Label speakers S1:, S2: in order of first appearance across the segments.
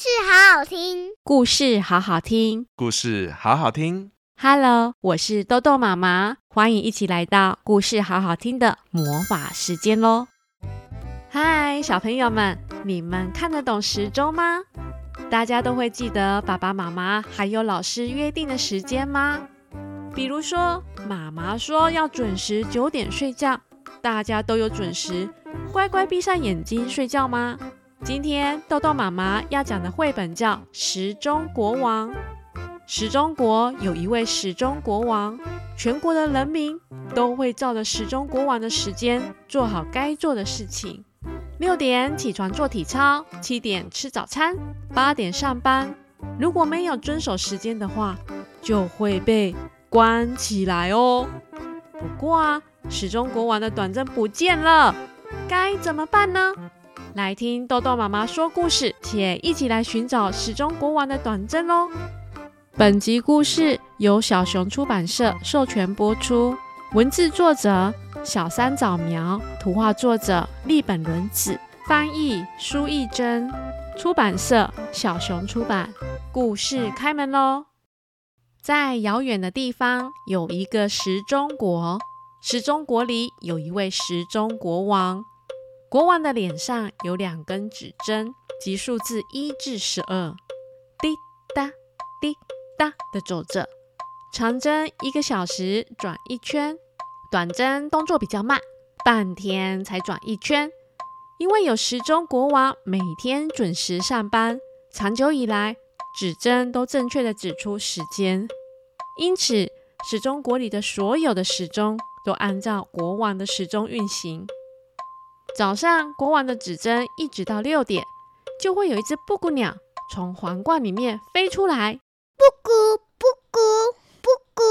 S1: 事好好听，
S2: 故事好好听，
S3: 故事好好听。
S2: Hello，我是豆豆妈妈，欢迎一起来到故事好好听的魔法时间喽！嗨，小朋友们，你们看得懂时钟吗？大家都会记得爸爸妈妈还有老师约定的时间吗？比如说，妈妈说要准时九点睡觉，大家都有准时乖乖闭上眼睛睡觉吗？今天豆豆妈妈要讲的绘本叫《时钟国王》。时钟国有一位时钟国王，全国的人民都会照着时钟国王的时间做好该做的事情。六点起床做体操，七点吃早餐，八点上班。如果没有遵守时间的话，就会被关起来哦。不过啊，时钟国王的短针不见了，该怎么办呢？来听豆豆妈妈说故事，且一起来寻找时钟国王的短针喽。本集故事由小熊出版社授权播出，文字作者小山早苗，图画作者立本伦子，翻译苏懿祯，出版社小熊出版。故事开门喽！在遥远的地方有一个时钟国，时钟国里有一位时钟国王。国王的脸上有两根指针，即数字一至十二，滴答滴答的走着。长针一个小时转一圈，短针动作比较慢，半天才转一圈。因为有时钟国王每天准时上班，长久以来指针都正确地指出时间，因此时钟国里的所有的时钟都按照国王的时钟运行。早上，国王的指针一直到六点，就会有一只布谷鸟从皇冠里面飞出来。
S1: 布谷布谷布谷，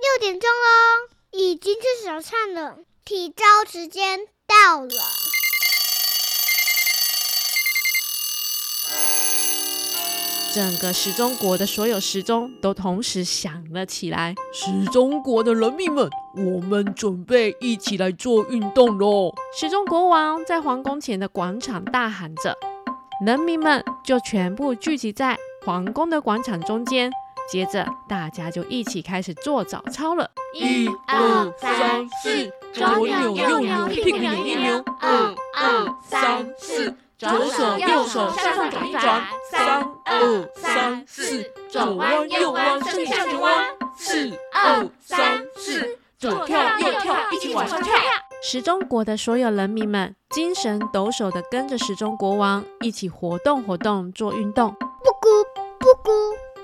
S1: 六点钟喽，已经吃早餐了，体操时间到了。
S2: 整个时钟国的所有时钟都同时响了起来。时钟国的人民们，我们准备一起来做运动喽！时钟国王在皇宫前的广场大喊着，人民们就全部聚集在皇宫的广场中间。接着，大家就一起开始做早操了。
S3: 一二三四，左扭右扭，屁股扭一扭。二二三四。左手右手向上转一转，三二三四，左弯右弯，身体向前弯，四二三四，左跳右跳，一起往上跳。
S2: 时钟国的所有人民们精神抖擞地跟着时钟国王一起活动活动，做运动。
S1: 布谷布谷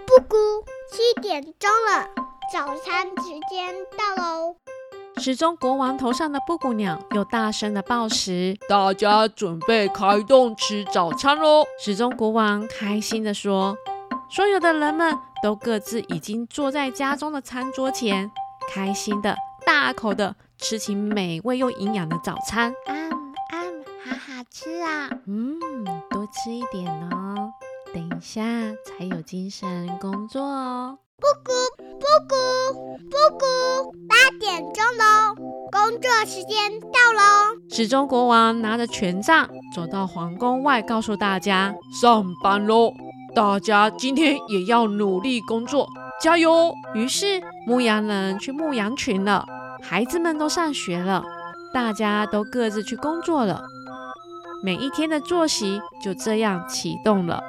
S1: 布谷，七点钟了，早餐时间到喽。
S2: 时钟国王头上的布谷鸟又大声的报时，
S4: 大家准备开动吃早餐喽！
S2: 时钟国王开心的说：“所有的人们都各自已经坐在家中的餐桌前，开心的大口的吃起美味又营养的早餐。
S1: 嗯嗯，好好吃啊！
S2: 嗯，多吃一点哦，等一下才有精神工作哦。”
S1: 布谷布谷布谷，八点钟喽，工作时间到喽。
S2: 时钟国王拿着权杖走到皇宫外，告诉大家：
S4: 上班喽！大家今天也要努力工作，加油！
S2: 于是牧羊人去牧羊群了，孩子们都上学了，大家都各自去工作了。每一天的作息就这样启动了。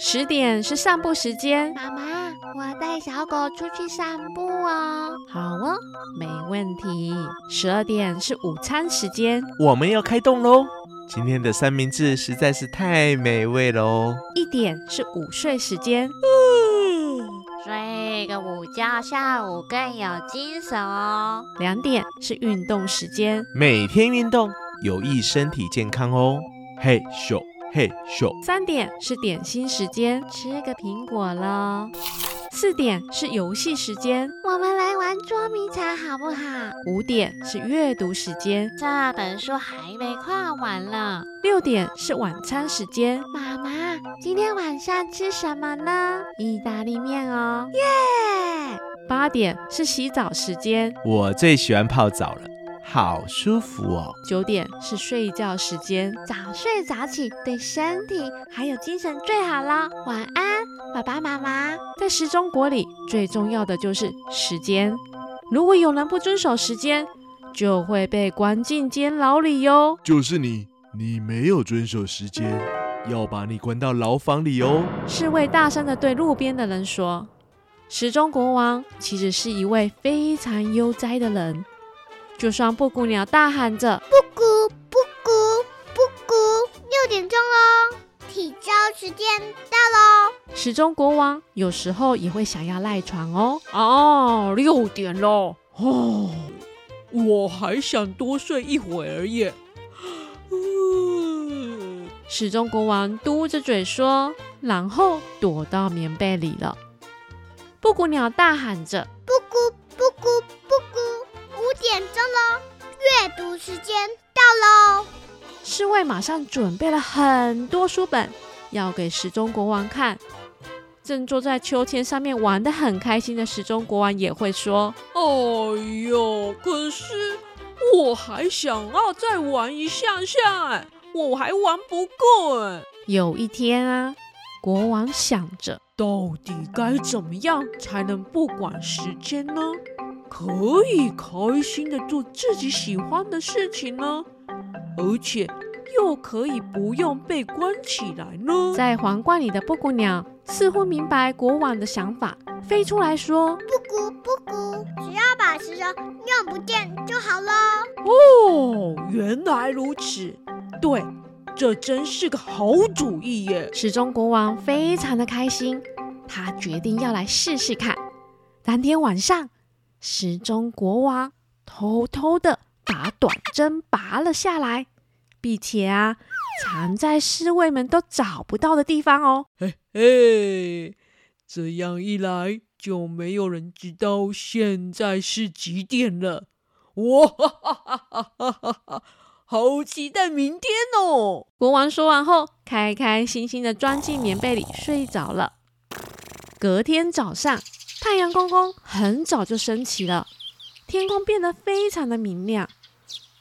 S2: 十点是散步时间，
S1: 妈妈，我带小狗出去散步哦。
S2: 好哦，没问题。十二点是午餐时间，
S3: 我们要开动喽。今天的三明治实在是太美味了哦。
S2: 一点是午睡时间，
S5: 睡个午觉，下午更有精神哦。
S2: 两点是运动时间，
S3: 每天运动有益身体健康哦。嘿咻。嘿咻，
S2: 三点是点心时间，吃个苹果了。四点是游戏时间，
S1: 我们来玩捉迷藏好不好？
S2: 五点是阅读时间，
S5: 这本书还没看完呢。
S2: 六点是晚餐时间，
S1: 妈妈，今天晚上吃什么呢？
S2: 意大利面哦，
S1: 耶！
S2: 八点是洗澡时间，
S3: 我最喜欢泡澡了。
S6: 好舒服哦。
S2: 九点是睡觉时间，
S5: 早睡早起对身体还有精神最好啦。晚安，爸爸妈妈。
S2: 在时钟国里，最重要的就是时间。如果有人不遵守时间，就会被关进监牢里哟。
S7: 就是你，你没有遵守时间，要把你关到牢房里哦。
S2: 侍卫大声的对路边的人说。时钟国王其实是一位非常悠哉的人，就算布谷鸟大喊着“
S1: 布谷时间到喽。
S2: 时钟国王有时候也会想要赖床哦。
S4: 哦，六点喽，哦，我还想多睡一会儿耶。
S2: 嗯，时钟国王嘟着嘴说，然后躲到棉被里了。布谷鸟大喊着：“
S1: 布谷布谷布谷，五点钟喽，阅读时间到喽！”
S2: 侍卫马上准备了很多书本，要给时钟国王看。正坐在秋千上面玩得很开心的时钟国王也会说：“
S4: 哎呦，可是我还想要再玩一下下，哎，我还玩不够哎。”
S2: 有一天啊。国王想着，
S4: 到底该怎么样才能不管时间呢？可以开心的做自己喜欢的事情呢？而且又可以不用被关起来呢？
S2: 在皇冠里的布谷鸟似乎明白国王的想法，飞出来说：“
S1: 布谷布谷，只要把时钟用不见就好了。”
S4: 哦，原来如此，对。这真是个好主意耶！
S2: 时钟国王非常的开心，他决定要来试试看。当天晚上，时钟国王偷偷的把短针拔了下来，并且啊，藏在侍卫们都找不到的地方哦。
S4: 嘿嘿，这样一来就没有人知道现在是几点了。哇哈哈哈哈哈哈！好期待明天哦！
S2: 国王说完后，开开心心的钻进棉被里睡着了。隔天早上，太阳公公很早就升起了，天空变得非常的明亮，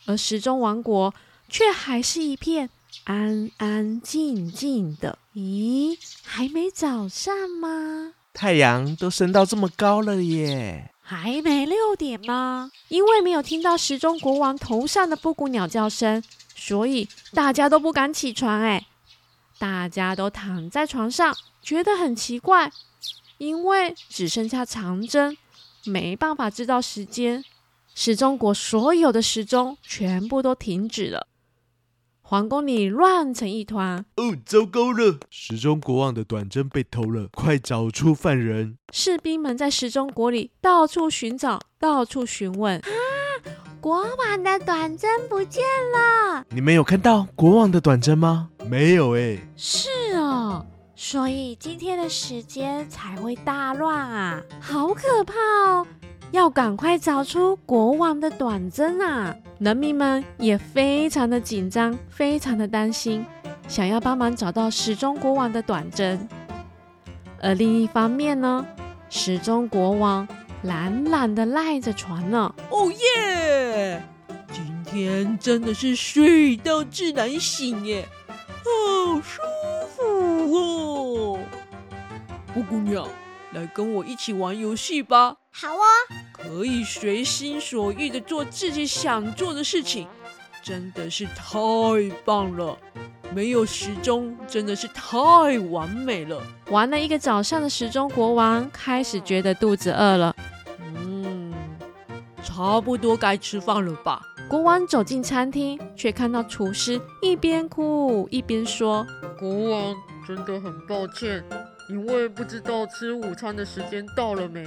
S2: 而时钟王国却还是一片安安静静的。咦，还没早上吗？
S6: 太阳都升到这么高了耶！
S2: 还没六点吗？因为没有听到时钟国王头上的布谷鸟叫声，所以大家都不敢起床。哎，大家都躺在床上，觉得很奇怪，因为只剩下长针，没办法知道时间。时钟国所有的时钟全部都停止了。皇宫里乱成一团。
S7: 哦，糟糕了！时钟国王的短针被偷了，快找出犯人！
S2: 士兵们在时钟国里到处寻找，到处询问。
S5: 啊，国王的短针不见了！
S6: 你们有看到国王的短针吗？
S7: 没有诶。
S2: 是哦，
S5: 所以今天的时间才会大乱啊！
S2: 好可怕哦！要赶快找出国王的短针啊！人民们也非常的紧张，非常的担心，想要帮忙找到时钟国王的短针。而另一方面呢，时钟国王懒懒的赖着床呢。
S4: 哦耶！今天真的是睡到自然醒耶，好舒服哦！布谷鸟，来跟我一起玩游戏吧。
S1: 好啊，
S4: 可以随心所欲的做自己想做的事情，真的是太棒了。没有时钟真的是太完美了。
S2: 玩了一个早上的时钟国王开始觉得肚子饿了，
S4: 嗯，差不多该吃饭了吧？
S2: 国王走进餐厅，却看到厨师一边哭一边说：“
S4: 国王，真的很抱歉。”因为不知道吃午餐的时间到了没，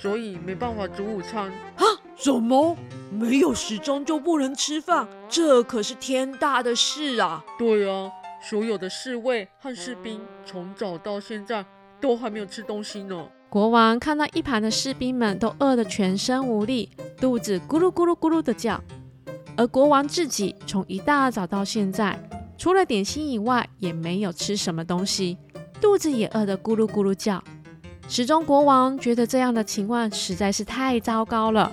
S4: 所以没办法煮午餐。啊？什么？没有时钟就不能吃饭？这可是天大的事啊！对啊，所有的侍卫和士兵从早到现在都还没有吃东西呢。
S2: 国王看到一旁的士兵们都饿得全身无力，肚子咕噜咕噜咕噜的叫，而国王自己从一大早到现在，除了点心以外，也没有吃什么东西。肚子也饿得咕噜咕噜叫，时钟国王觉得这样的情况实在是太糟糕了。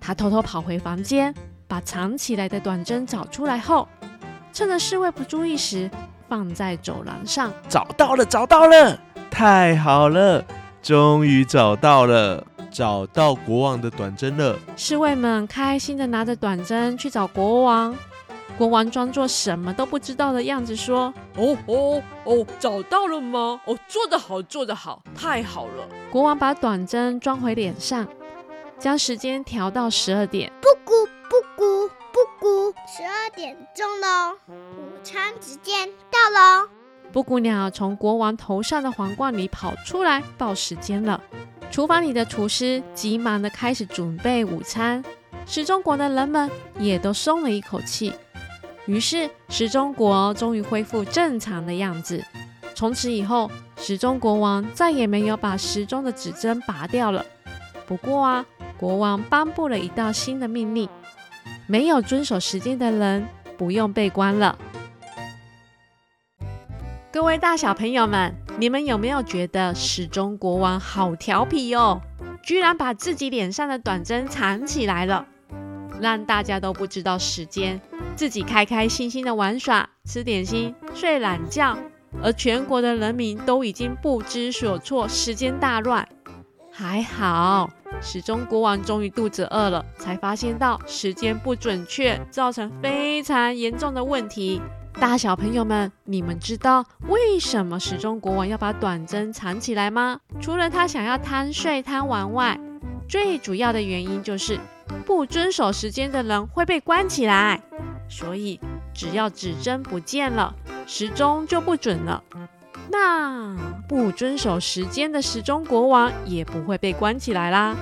S2: 他偷偷跑回房间，把藏起来的短针找出来后，趁着侍卫不注意时，放在走廊上。
S6: 找到了，找到了！太好了，终于找到了，找到国王的短针了。
S2: 侍卫们开心的拿着短针去找国王。国王装作什么都不知道的样子说：“
S4: 哦哦哦，找到了吗？哦，做得好，做得好，太好了！”
S2: 国王把短针装回脸上，将时间调到十二点。
S1: 布谷布谷布谷，十二点钟喽，午餐时间到喽。
S2: 布谷鸟从国王头上的皇冠里跑出来报时间了。厨房里的厨师急忙地开始准备午餐，时钟国的人们也都松了一口气。于是时钟国终于恢复正常的样子。从此以后，时钟国王再也没有把时钟的指针拔掉了。不过啊，国王颁布了一道新的命令：没有遵守时间的人不用被关了。各位大小朋友们，你们有没有觉得时钟国王好调皮哦？居然把自己脸上的短针藏起来了，让大家都不知道时间。自己开开心心的玩耍、吃点心、睡懒觉，而全国的人民都已经不知所措，时间大乱。还好，时钟国王终于肚子饿了，才发现到时间不准确，造成非常严重的问题。大小朋友们，你们知道为什么时钟国王要把短针藏起来吗？除了他想要贪睡贪玩外，最主要的原因就是不遵守时间的人会被关起来。所以，只要指针不见了，时钟就不准了。那不遵守时间的时钟国王也不会被关起来啦。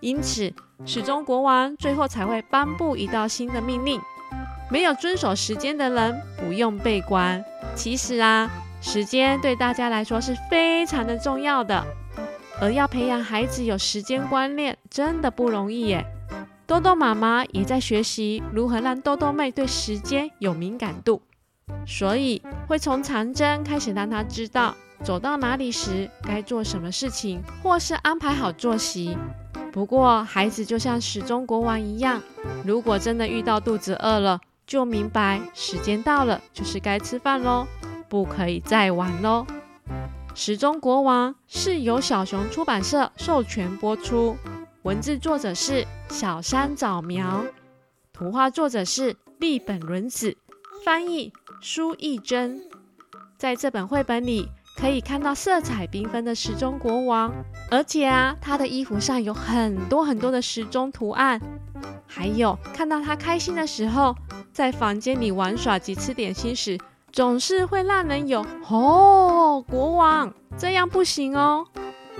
S2: 因此，时钟国王最后才会颁布一道新的命令：没有遵守时间的人不用被关。其实啊，时间对大家来说是非常的重要的，而要培养孩子有时间观念，真的不容易耶。豆豆妈妈也在学习如何让豆豆妹对时间有敏感度，所以会从长针开始让她知道走到哪里时该做什么事情，或是安排好作息。不过孩子就像时钟国王一样，如果真的遇到肚子饿了，就明白时间到了就是该吃饭喽，不可以再玩喽。时钟国王是由小熊出版社授权播出。文字作者是小山早苗，图画作者是立本伦子，翻译苏懿禛。在这本绘本里，可以看到色彩缤纷的时钟国王，而且啊，他的衣服上有很多很多的时钟图案。还有看到他开心的时候，在房间里玩耍及吃点心时，总是会让人有哦，国王这样不行哦。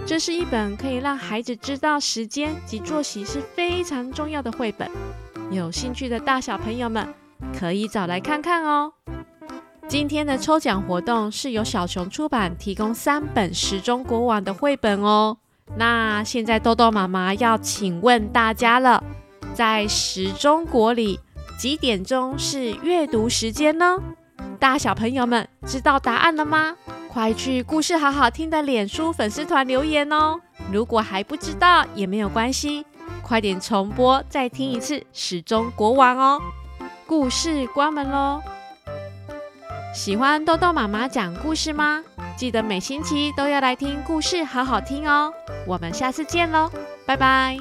S2: 这是一本可以让孩子知道时间及作息是非常重要的绘本，有兴趣的大小朋友们可以找来看看哦。今天的抽奖活动是由小熊出版提供三本时钟国王的绘本哦。那现在豆豆妈妈要请问大家了，在时钟国里几点钟是阅读时间呢？大小朋友们知道答案了吗？快去故事好好听的脸书粉丝团留言哦！如果还不知道也没有关系，快点重播再听一次《时钟国王》哦！故事关门喽！喜欢豆豆妈妈讲故事吗？记得每星期都要来听故事好好听哦！我们下次见喽，拜拜！